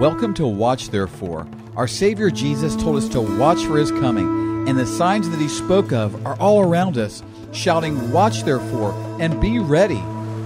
Welcome to Watch Therefore. Our Savior Jesus told us to watch for His coming, and the signs that He spoke of are all around us, shouting, Watch therefore, and be ready.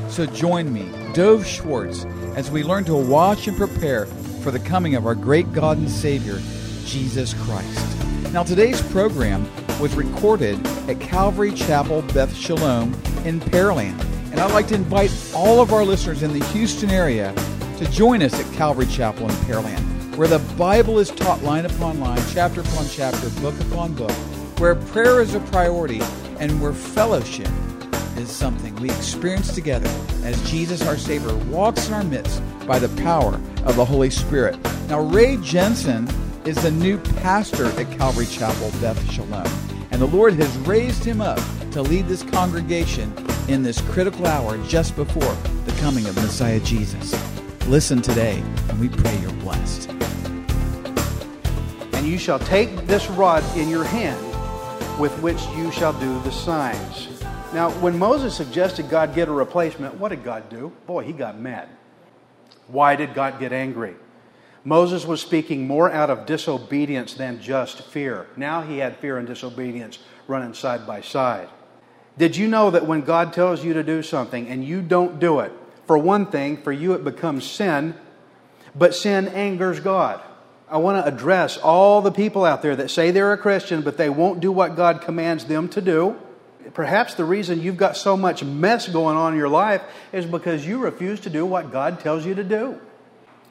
So join me, Dove Schwartz, as we learn to watch and prepare for the coming of our great God and Savior, Jesus Christ. Now, today's program was recorded at Calvary Chapel Beth Shalom in Pearland, and I'd like to invite all of our listeners in the Houston area to join us at Calvary Chapel in Pearland, where the Bible is taught line upon line, chapter upon chapter, book upon book, where prayer is a priority, and where fellowship is something we experience together as Jesus, our Savior, walks in our midst by the power of the Holy Spirit. Now, Ray Jensen is the new pastor at Calvary Chapel, Beth Shalom, and the Lord has raised him up to lead this congregation in this critical hour just before the coming of Messiah Jesus. Listen today, and we pray you're blessed. And you shall take this rod in your hand with which you shall do the signs. Now, when Moses suggested God get a replacement, what did God do? Boy, he got mad. Why did God get angry? Moses was speaking more out of disobedience than just fear. Now he had fear and disobedience running side by side. Did you know that when God tells you to do something and you don't do it, for one thing, for you it becomes sin, but sin angers God. I want to address all the people out there that say they're a Christian, but they won't do what God commands them to do. Perhaps the reason you've got so much mess going on in your life is because you refuse to do what God tells you to do.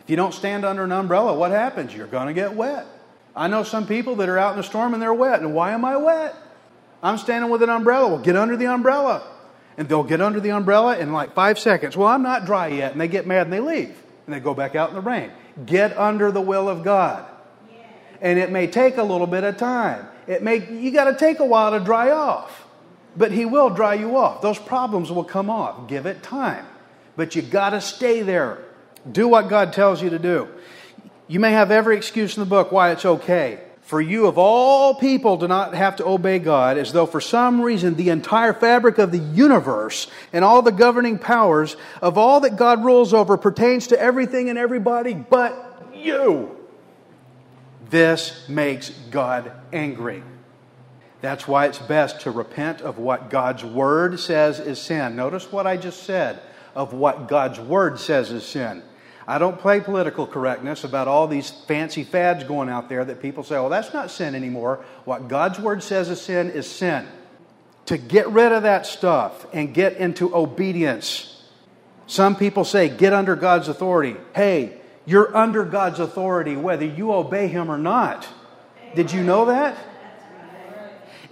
If you don't stand under an umbrella, what happens? You're going to get wet. I know some people that are out in the storm and they're wet. And why am I wet? I'm standing with an umbrella. Well, get under the umbrella and they'll get under the umbrella in like five seconds. Well, I'm not dry yet. And they get mad and they leave. And they go back out in the rain. Get under the will of God. And it may take a little bit of time. It may you got to take a while to dry off. But he will dry you off. Those problems will come off. Give it time. But you got to stay there. Do what God tells you to do. You may have every excuse in the book why it's okay for you of all people do not have to obey God, as though for some reason the entire fabric of the universe and all the governing powers of all that God rules over pertains to everything and everybody but you. This makes God angry. That's why it's best to repent of what God's Word says is sin. Notice what I just said of what God's Word says is sin. I don't play political correctness about all these fancy fads going out there that people say, well, that's not sin anymore. What God's word says is sin is sin. To get rid of that stuff and get into obedience. Some people say, get under God's authority. Hey, you're under God's authority whether you obey Him or not. Did you know that?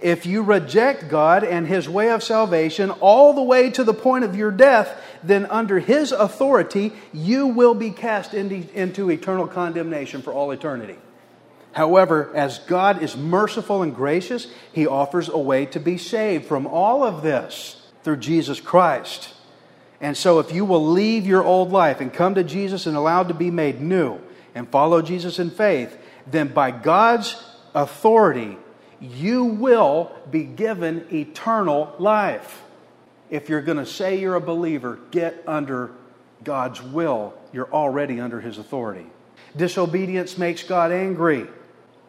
If you reject God and His way of salvation all the way to the point of your death, then under His authority, you will be cast into, eternal condemnation for all eternity. However, as God is merciful and gracious, He offers a way to be saved from all of this through Jesus Christ. And so, if you will leave your old life and come to Jesus and allow to be made new and follow Jesus in faith, then by God's authority, you will be given eternal life. If you're going to say you're a believer, get under God's will. You're already under His authority. Disobedience makes God angry.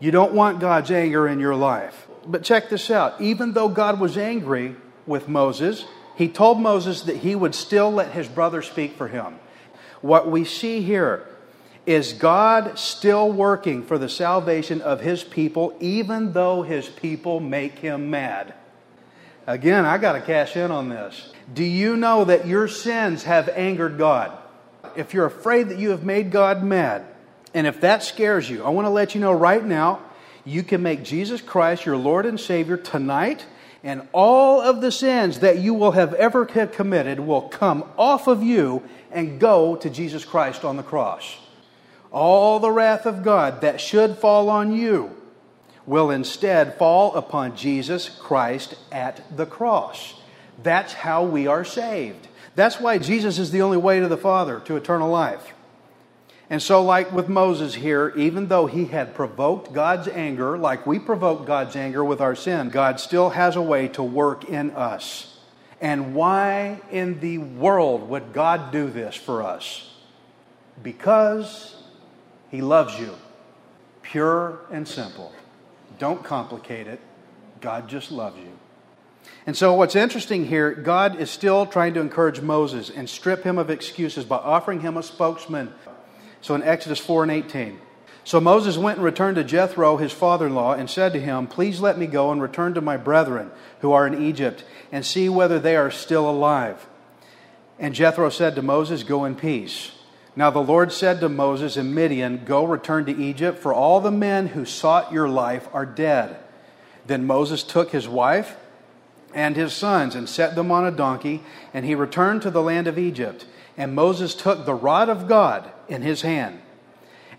You don't want God's anger in your life. But check this out. Even though God was angry with Moses, He told Moses that He would still let his brother speak for him. What we see here is God still working for the salvation of his people, even though his people make him mad? Again, I got to cash in on this. Do you know that your sins have angered God? If you're afraid that you have made God mad, and if that scares you, I want to let you know right now you can make Jesus Christ your Lord and Savior tonight, and all of the sins that you will have ever committed will come off of you and go to Jesus Christ on the cross all the wrath of God that should fall on you will instead fall upon Jesus Christ at the cross. That's how we are saved. That's why Jesus is the only way to the Father, to eternal life. And so, like with Moses here, even though he had provoked God's anger, like we provoke God's anger with our sin, God still has a way to work in us. And why in the world would God do this for us? Because He loves you. Pure and simple. Don't complicate it. God just loves you. And so, what's interesting here, God is still trying to encourage Moses and strip him of excuses by offering him a spokesman. So, in Exodus 4 and 18, so Moses went and returned to Jethro, his father in law, and said to him, Please let me go and return to my brethren who are in Egypt, and see whether they are still alive. And Jethro said to Moses, Go in peace. Now the Lord said to Moses in Midian, Go return to Egypt, for all the men who sought your life are dead. Then Moses took his wife and his sons and set them on a donkey, and he returned to the land of Egypt. And Moses took the rod of God in his hand.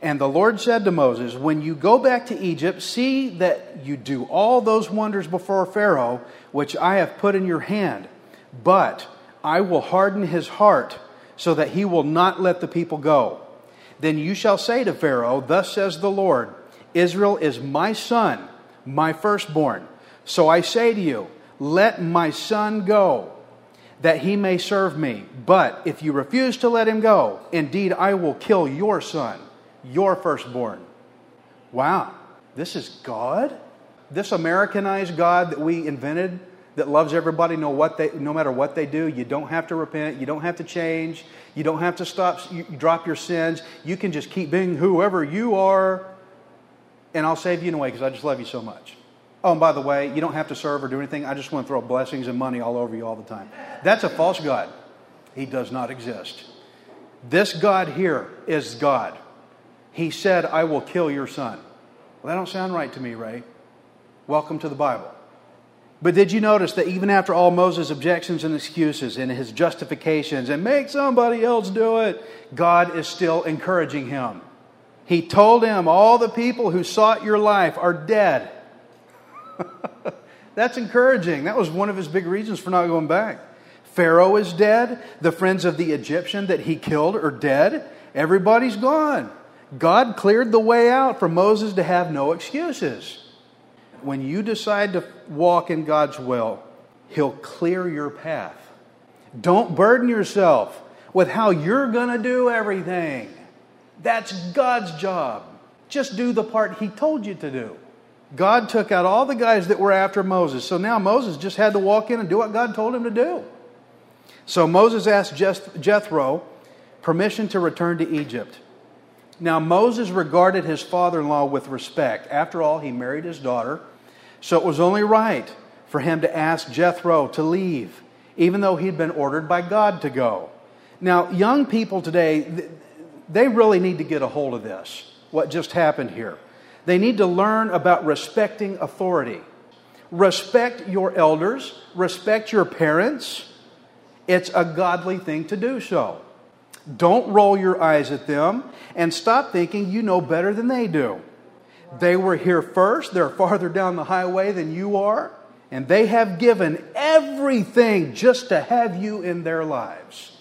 And the Lord said to Moses, When you go back to Egypt, see that you do all those wonders before Pharaoh, which I have put in your hand. But I will harden his heart, so that he will not let the people go. Then you shall say to Pharaoh, Thus says the Lord, Israel is my son, my firstborn. So I say to you, Let my son go, that he may serve me. But if you refuse to let him go, indeed I will kill your son your firstborn. Wow, this is God? This Americanized God that we invented that loves everybody no, what they, no matter what they do. You don't have to repent. You don't have to change. You don't have to stop, you drop your sins. You can just keep being whoever you are, and I'll save you in a way because I just love you so much. Oh, and by the way, you don't have to serve or do anything. I just want to throw blessings and money all over you all the time. That's a false God. He does not exist. This God here is God he said, I will kill your son. Well, that don't sound right to me, Ray. Welcome to the Bible. But did you notice that even after all Moses' objections and excuses and his justifications and make somebody else do it, God is still encouraging him. He told him, All the people who sought your life are dead. That's encouraging. That was one of his big reasons for not going back. Pharaoh is dead. The friends of the Egyptian that he killed are dead. Everybody's gone. God cleared the way out for Moses to have no excuses. When you decide to walk in God's will, He'll clear your path. Don't burden yourself with how you're going to do everything. That's God's job. Just do the part He told you to do. God took out all the guys that were after Moses. So now Moses just had to walk in and do what God told him to do. So Moses asked Jethro permission to return to Egypt. Now, Moses regarded his father in law with respect. After all, he married his daughter. So it was only right for him to ask Jethro to leave, even though he'd been ordered by God to go. Now, young people today, they really need to get a hold of this, what just happened here. They need to learn about respecting authority. Respect your elders, respect your parents. It's a godly thing to do so. Don't roll your eyes at them and stop thinking you know better than they do. They were here first, they're farther down the highway than you are, and they have given everything just to have you in their lives.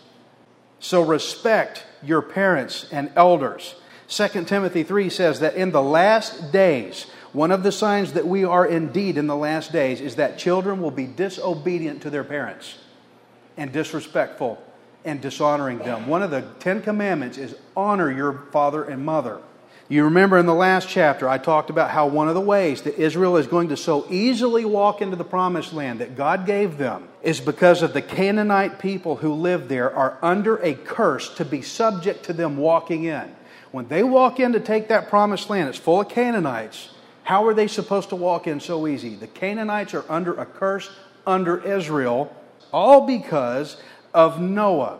So respect your parents and elders. 2 Timothy 3 says that in the last days, one of the signs that we are indeed in the last days is that children will be disobedient to their parents and disrespectful and dishonoring them. One of the Ten Commandments is honor your father and mother. You remember in the last chapter, I talked about how one of the ways that Israel is going to so easily walk into the promised land that God gave them is because of the Canaanite people who live there are under a curse to be subject to them walking in. When they walk in to take that promised land, it's full of Canaanites. How are they supposed to walk in so easy? The Canaanites are under a curse under Israel, all because of Noah.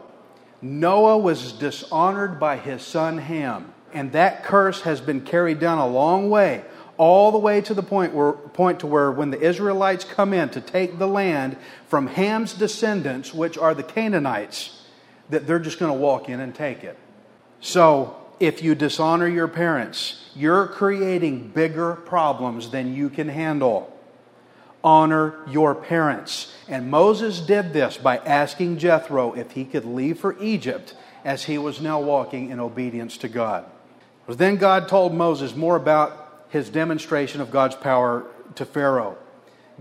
Noah was dishonored by his son Ham, and that curse has been carried down a long way, all the way to the point where point to where when the Israelites come in to take the land from Ham's descendants, which are the Canaanites, that they're just going to walk in and take it. So, if you dishonor your parents, you're creating bigger problems than you can handle honor your parents. And Moses did this by asking Jethro if he could leave for Egypt as he was now walking in obedience to God. But then God told Moses more about his demonstration of God's power to Pharaoh.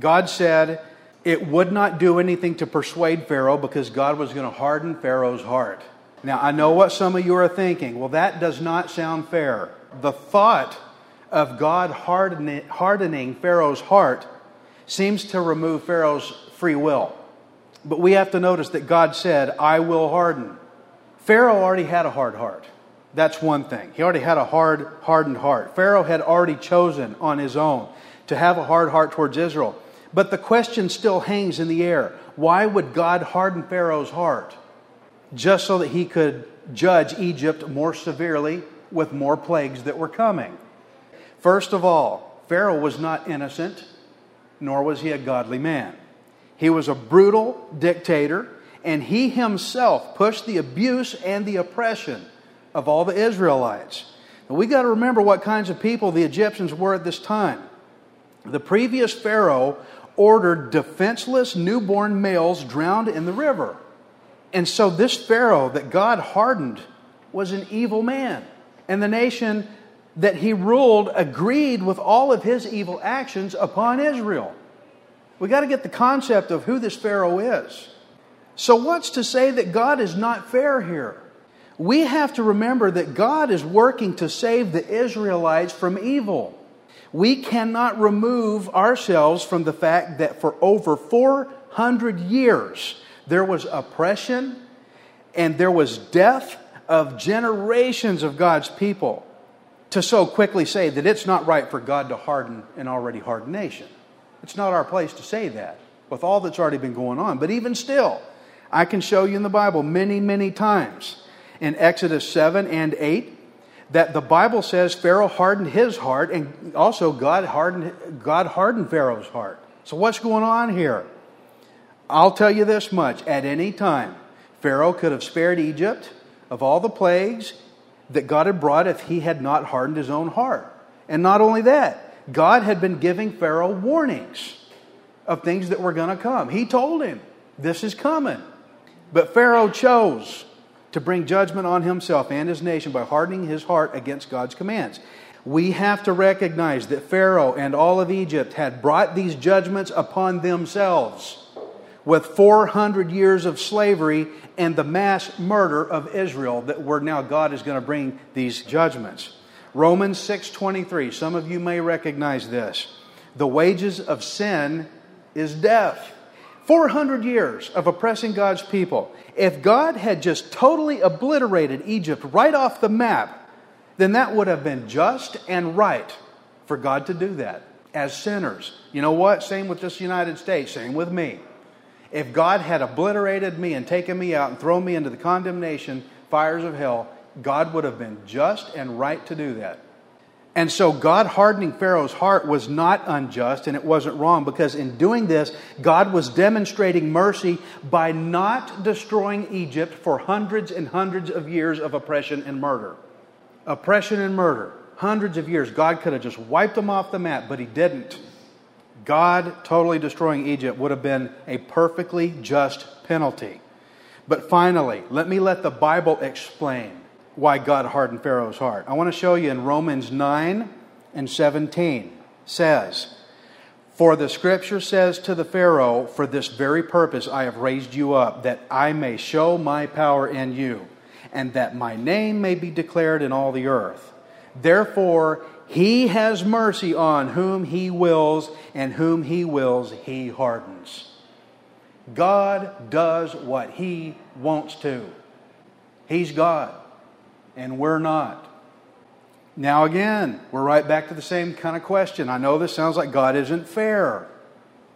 God said it would not do anything to persuade Pharaoh because God was going to harden Pharaoh's heart. Now, I know what some of you are thinking. Well, that does not sound fair. The thought of God hardening, hardening Pharaoh's heart seems to remove Pharaoh's free will. But we have to notice that God said, I will harden. Pharaoh already had a hard heart. That's one thing. He already had a hard, hardened heart. Pharaoh had already chosen on his own to have a hard heart towards Israel. But the question still hangs in the air why would God harden Pharaoh's heart? Just so that he could judge Egypt more severely with more plagues that were coming. First of all, Pharaoh was not innocent, nor was he a godly man. He was a brutal dictator, and he himself pushed the abuse and the oppression of all the Israelites. Now, we got to remember what kinds of people the Egyptians were at this time. The previous Pharaoh ordered defenseless newborn males drowned in the river. And so, this Pharaoh that God hardened was an evil man. And the nation that he ruled agreed with all of his evil actions upon Israel. We got to get the concept of who this Pharaoh is. So, what's to say that God is not fair here? We have to remember that God is working to save the Israelites from evil. We cannot remove ourselves from the fact that for over 400 years there was oppression and there was death of generations of God's people to so quickly say that it's not right for God to harden an already hardened nation. It's not our place to say that with all that's already been going on. But even still, I can show you in the Bible many, many times in Exodus 7 and 8 that the Bible says Pharaoh hardened his heart and also God hardened, God hardened Pharaoh's heart. So, what's going on here? I'll tell you this much at any time, Pharaoh could have spared Egypt of all the plagues that God had brought if he had not hardened his own heart. And not only that, God had been giving Pharaoh warnings of things that were going to come. He told him, This is coming. But Pharaoh chose to bring judgment on himself and his nation by hardening his heart against God's commands. We have to recognize that Pharaoh and all of Egypt had brought these judgments upon themselves with 400 years of slavery and the mass murder of Israel that where now God is going to bring these judgments. Romans 6:23. Some of you may recognize this. The wages of sin is death. 400 years of oppressing God's people. If God had just totally obliterated Egypt right off the map, then that would have been just and right for God to do that as sinners. You know what? Same with this United States, same with me. If God had obliterated me and taken me out and thrown me into the condemnation fires of hell, God would have been just and right to do that. And so, God hardening Pharaoh's heart was not unjust and it wasn't wrong because in doing this, God was demonstrating mercy by not destroying Egypt for hundreds and hundreds of years of oppression and murder. Oppression and murder, hundreds of years. God could have just wiped them off the map, but He didn't. God totally destroying Egypt would have been a perfectly just penalty. But finally, let me let the Bible explain why God hardened Pharaoh's heart. I want to show you in Romans 9 and 17 says, For the scripture says to the Pharaoh, For this very purpose I have raised you up, that I may show my power in you, and that my name may be declared in all the earth. Therefore, he has mercy on whom he wills, and whom he wills, he hardens. God does what he wants to. He's God and we're not. Now, again, we're right back to the same kind of question. I know this sounds like God isn't fair.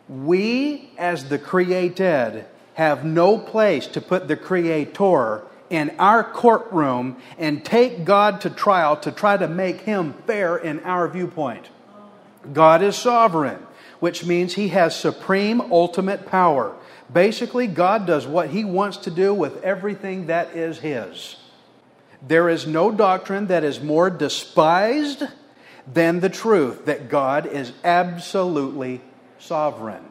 We, as the created, have no place to put the Creator in our courtroom and take God to trial to try to make Him fair in our viewpoint. God is sovereign, which means He has supreme, ultimate power. Basically, God does what He wants to do with everything that is His. There is no doctrine that is more despised than the truth that God is absolutely sovereign.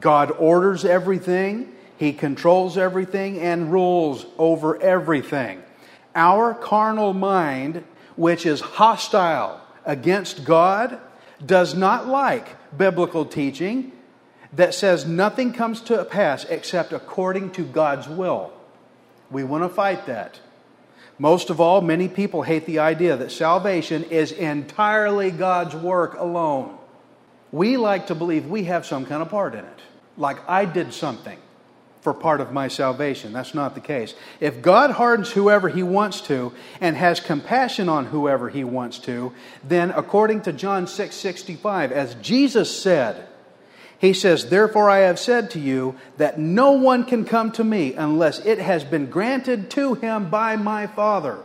God orders everything, He controls everything, and rules over everything. Our carnal mind, which is hostile against God, does not like biblical teaching that says nothing comes to pass except according to God's will. We want to fight that. Most of all, many people hate the idea that salvation is entirely God's work alone. We like to believe we have some kind of part in it, like I did something for part of my salvation. That's not the case. If God hardens whoever he wants to and has compassion on whoever he wants to, then according to John 6:65, as Jesus said, he says, Therefore I have said to you that no one can come to me unless it has been granted to him by my Father.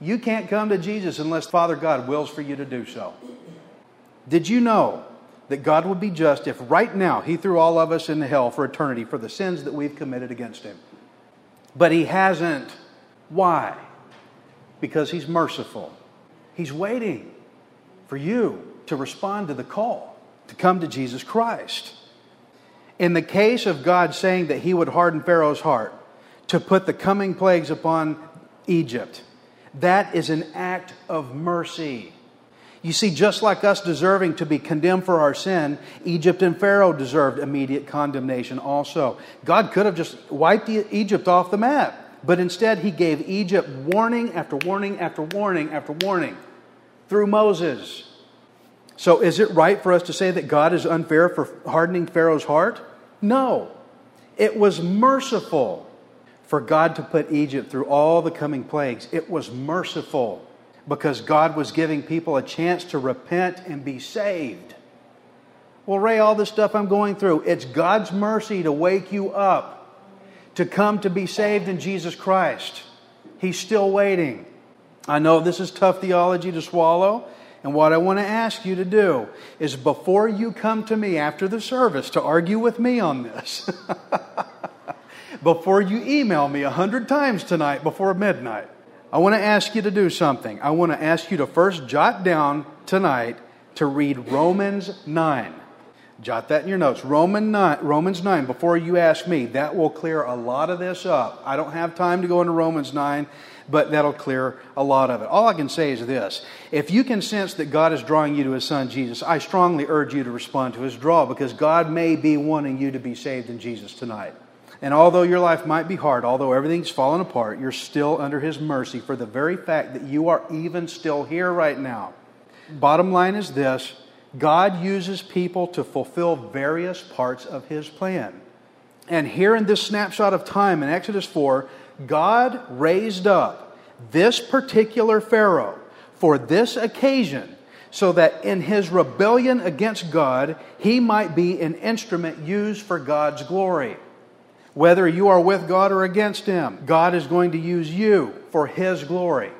You can't come to Jesus unless Father God wills for you to do so. Did you know that God would be just if right now He threw all of us into hell for eternity for the sins that we've committed against Him? But He hasn't. Why? Because He's merciful. He's waiting for you to respond to the call to come to Jesus Christ. In the case of God saying that he would harden Pharaoh's heart to put the coming plagues upon Egypt, that is an act of mercy. You see, just like us deserving to be condemned for our sin, Egypt and Pharaoh deserved immediate condemnation also. God could have just wiped Egypt off the map, but instead he gave Egypt warning after warning after warning after warning through Moses. So, is it right for us to say that God is unfair for hardening Pharaoh's heart? No. It was merciful for God to put Egypt through all the coming plagues. It was merciful because God was giving people a chance to repent and be saved. Well, Ray, all this stuff I'm going through, it's God's mercy to wake you up, to come to be saved in Jesus Christ. He's still waiting. I know this is tough theology to swallow. And what I want to ask you to do is before you come to me after the service to argue with me on this, before you email me a hundred times tonight before midnight, I want to ask you to do something. I want to ask you to first jot down tonight to read Romans 9. Jot that in your notes. Roman 9, Romans 9, before you ask me, that will clear a lot of this up. I don't have time to go into Romans 9 but that'll clear a lot of it. All I can say is this if you can sense that God is drawing you to His Son Jesus, I strongly urge you to respond to His draw because God may be wanting you to be saved in Jesus tonight. And although your life might be hard, although everything's fallen apart, you're still under His mercy for the very fact that you are even still here right now. Bottom line is this God uses people to fulfill various parts of His plan. And here in this snapshot of time in Exodus 4, God raised up this particular Pharaoh for this occasion so that in his rebellion against God, he might be an instrument used for God's glory. Whether you are with God or against him, God is going to use you for his glory.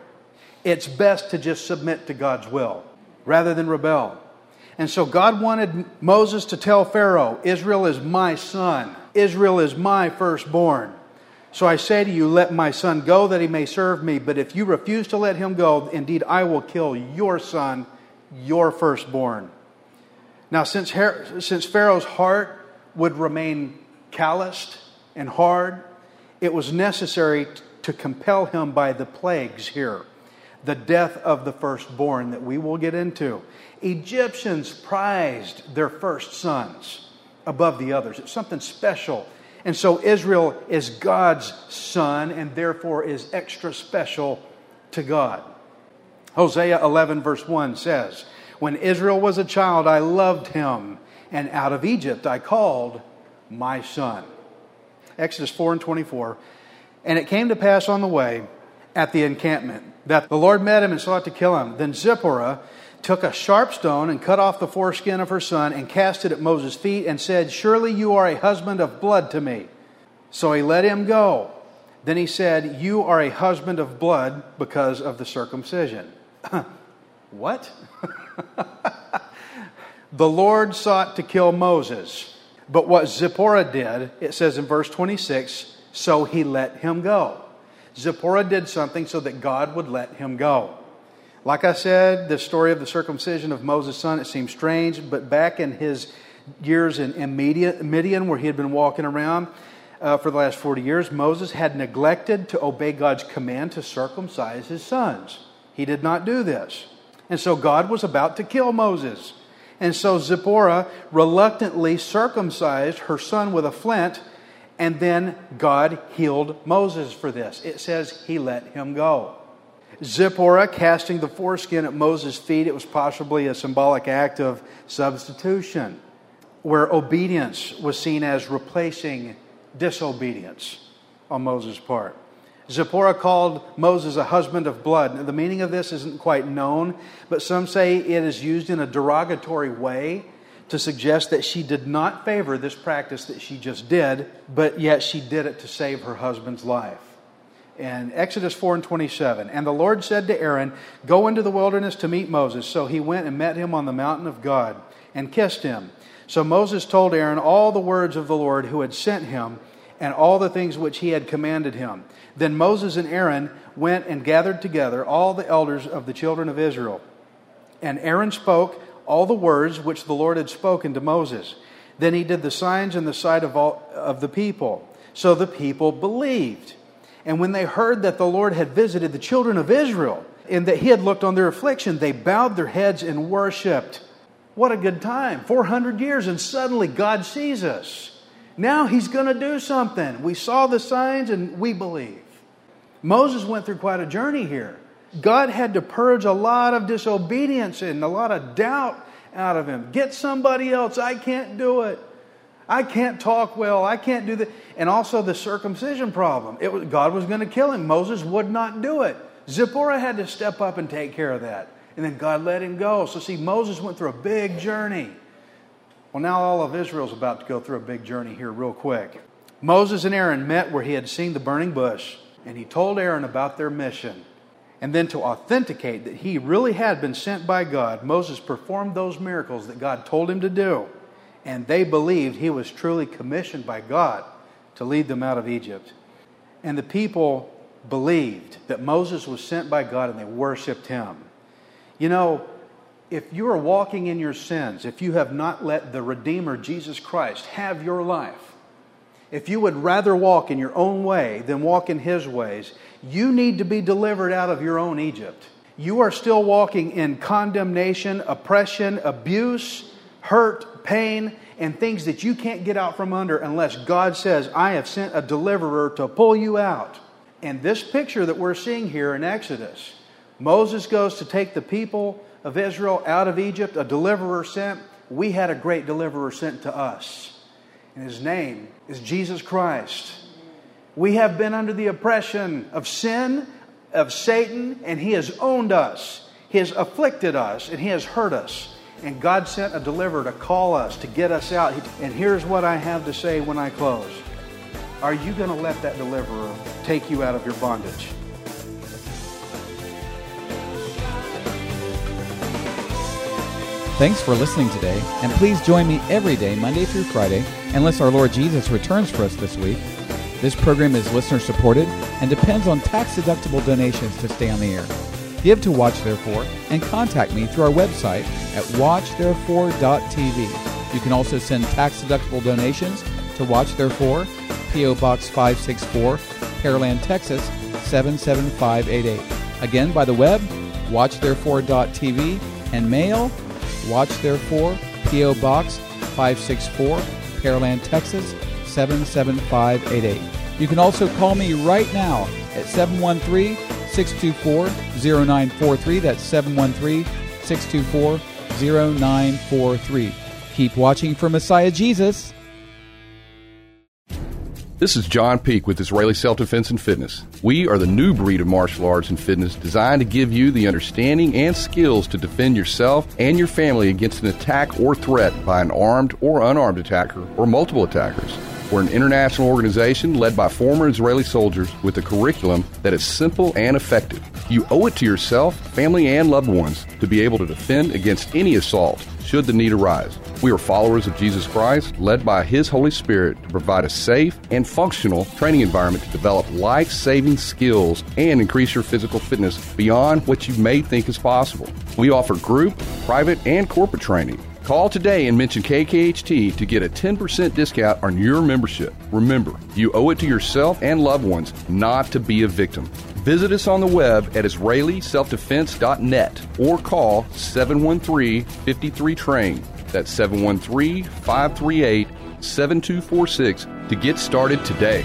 It's best to just submit to God's will rather than rebel. And so God wanted Moses to tell Pharaoh, Israel is my son, Israel is my firstborn. So I say to you, let my son go that he may serve me. But if you refuse to let him go, indeed I will kill your son, your firstborn. Now, since, since Pharaoh's heart would remain calloused and hard, it was necessary to compel him by the plagues here the death of the firstborn that we will get into. Egyptians prized their first sons above the others. It's something special and so Israel is God's son and therefore is extra special to God. Hosea 11, verse 1 says, When Israel was a child, I loved him, and out of Egypt I called my son. Exodus 4 and 24. And it came to pass on the way at the encampment that the Lord met him and sought to kill him. Then Zipporah took a sharp stone and cut off the foreskin of her son and cast it at Moses' feet and said, Surely you are a husband of blood to me. So he let him go. Then he said, You are a husband of blood because of the circumcision. what? the Lord sought to kill Moses. But what Zipporah did, it says in verse 26, so he let him go. Zipporah did something so that God would let him go. Like I said, the story of the circumcision of Moses' son, it seems strange, but back in his years in, Midian, where he had been walking around uh, for the last 40 years, Moses had neglected to obey God's command to circumcise his sons. He did not do this. And so God was about to kill Moses. And so Zipporah reluctantly circumcised her son with a flint And then God healed Moses for this. It says he let him go. Zipporah casting the foreskin at Moses' feet, it was possibly a symbolic act of substitution, where obedience was seen as replacing disobedience on Moses' part. Zipporah called Moses a husband of blood. Now, the meaning of this isn't quite known, but some say it is used in a derogatory way to suggest that she did not favor this practice that she just did, but yet she did it to save her husband's life. And Exodus 4 and 27, and the Lord said to Aaron, Go into the wilderness to meet Moses. So he went and met him on the mountain of God and kissed him. So Moses told Aaron all the words of the Lord who had sent him and all the things which he had commanded him. Then Moses and Aaron went and gathered together all the elders of the children of Israel. And Aaron spoke all the words which the Lord had spoken to Moses. Then he did the signs in the sight of, all, of the people. So the people believed. And when they heard that the Lord had visited the children of Israel and that he had looked on their affliction, they bowed their heads and worshiped. What a good time. 400 years, and suddenly God sees us. Now he's going to do something. We saw the signs and we believe. Moses went through quite a journey here. God had to purge a lot of disobedience and a lot of doubt out of him. Get somebody else. I can't do it. I can't talk well. I can't do that. And also the circumcision problem. It was, God was going to kill him. Moses would not do it. Zipporah had to step up and take care of that. And then God let him go. So, see, Moses went through a big journey. Well, now all of Israel's about to go through a big journey here, real quick. Moses and Aaron met where he had seen the burning bush, and he told Aaron about their mission. And then to authenticate that he really had been sent by God, Moses performed those miracles that God told him to do. And they believed he was truly commissioned by God to lead them out of Egypt. And the people believed that Moses was sent by God and they worshiped him. You know, if you are walking in your sins, if you have not let the Redeemer, Jesus Christ, have your life, if you would rather walk in your own way than walk in his ways, you need to be delivered out of your own Egypt. You are still walking in condemnation, oppression, abuse, hurt, pain, and things that you can't get out from under unless God says, I have sent a deliverer to pull you out. And this picture that we're seeing here in Exodus, Moses goes to take the people of Israel out of Egypt, a deliverer sent. We had a great deliverer sent to us and his name is Jesus Christ. We have been under the oppression of sin, of Satan, and he has owned us. He has afflicted us, and he has hurt us. And God sent a deliverer to call us, to get us out. And here's what I have to say when I close Are you going to let that deliverer take you out of your bondage? Thanks for listening today, and please join me every day, Monday through Friday, unless our Lord Jesus returns for us this week. This program is listener supported and depends on tax deductible donations to stay on the air. Give to Watch Therefore and contact me through our website at watchtherefore.tv. You can also send tax deductible donations to Watch Therefore, P.O. Box 564, Pearland, Texas 77588. Again, by the web, watchtherefore.tv, and mail Watch Therefore, P.O. Box 564, Pearland, Texas 77588. You can also call me right now at 713 624 0943. That's 713 624 0943. Keep watching for Messiah Jesus. This is John Peak with Israeli Self Defense and Fitness. We are the new breed of martial arts and fitness designed to give you the understanding and skills to defend yourself and your family against an attack or threat by an armed or unarmed attacker or multiple attackers. We're an international organization led by former Israeli soldiers with a curriculum that is simple and effective. You owe it to yourself, family, and loved ones to be able to defend against any assault should the need arise. We are followers of Jesus Christ, led by His Holy Spirit to provide a safe and functional training environment to develop life saving skills and increase your physical fitness beyond what you may think is possible. We offer group, private, and corporate training. Call today and mention KKHT to get a 10% discount on your membership. Remember, you owe it to yourself and loved ones not to be a victim. Visit us on the web at IsraeliSelfDefense.net or call 713 53 Train. That's 713 538 7246 to get started today.